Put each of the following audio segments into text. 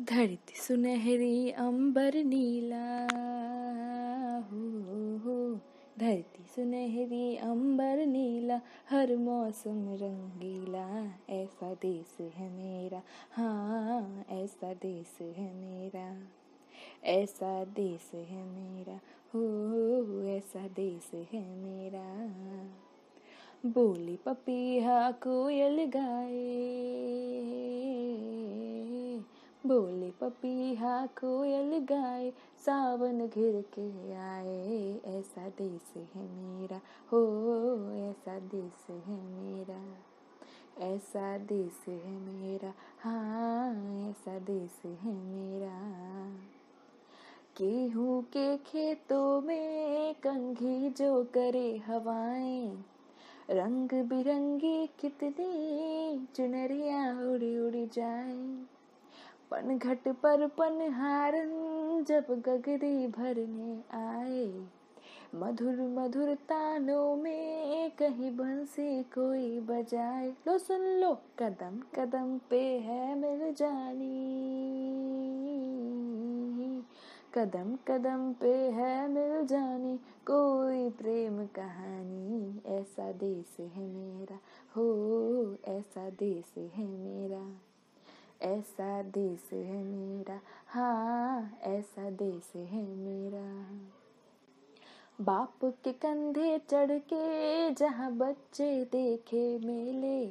धरती सुनहरी अंबर नीला। हो हो धरती सुनहरी अंबर नीला, हर मौसम रंगीला। ऐसा देश है मेरा हाँ ऐसा देश है मेरा। ऐसा देश है मेरा हो, ऐसा देश है मेरा। बोली पपीहा कोयल गाए। बोले, पपीहा कोयल गाए, सावन घिर के आए, ऐसा देश है मेरा, हो, ऐसा देश है मेरा, ऐसा देश है मेरा हाँ ऐसा देश है मेरा, गेहूँ के खेतों में कंघी जो करे हवाएँ, रंग बिरंगी कितनी चुनरिया उड़ी उड़ी जाए पनघट पर पनहारन जब गगरी भरने आए। मधुर मधुर तानों में कहीं बंसी कोई बजाए। लो सुन लो, कदम कदम पे है मिल जानी। कदम कदम पे है मिल जानी, कोई प्रेम कहानी। ऐसा देश है मेरा, हो ऐसा देश है मेरा। ऐसा देश है मेरा। हाँ ऐसा देश है मेरा। बाप के कंधे चढ़ के जहाँ बच्चे देखे मेले,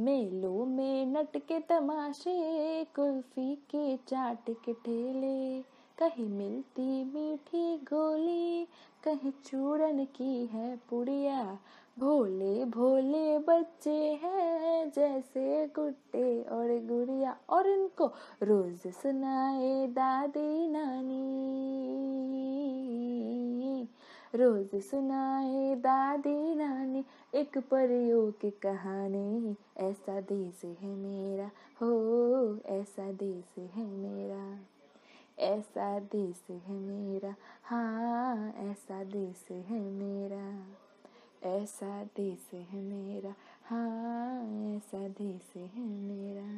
मेलों में नट के तमाशे, कुल्फी के चाट के ठेले। कहीं मिलती मीठी गोली, कहीं चूरन की है पुड़िया। भोले भोले बच्चे हैं जैसे गुड्डे और गुड़िया और इनको रोज सुनाए दादी नानी। रोज सुनाए दादी नानी एक परियों की कहानी। ऐसा देश है मेरा, हो ऐसा देश है मेरा। ऐसा देश है मेरा हाँ ऐसा देश है मेरा। ऐसा देश है मेरा हाँ ऐसा देश है मेरा।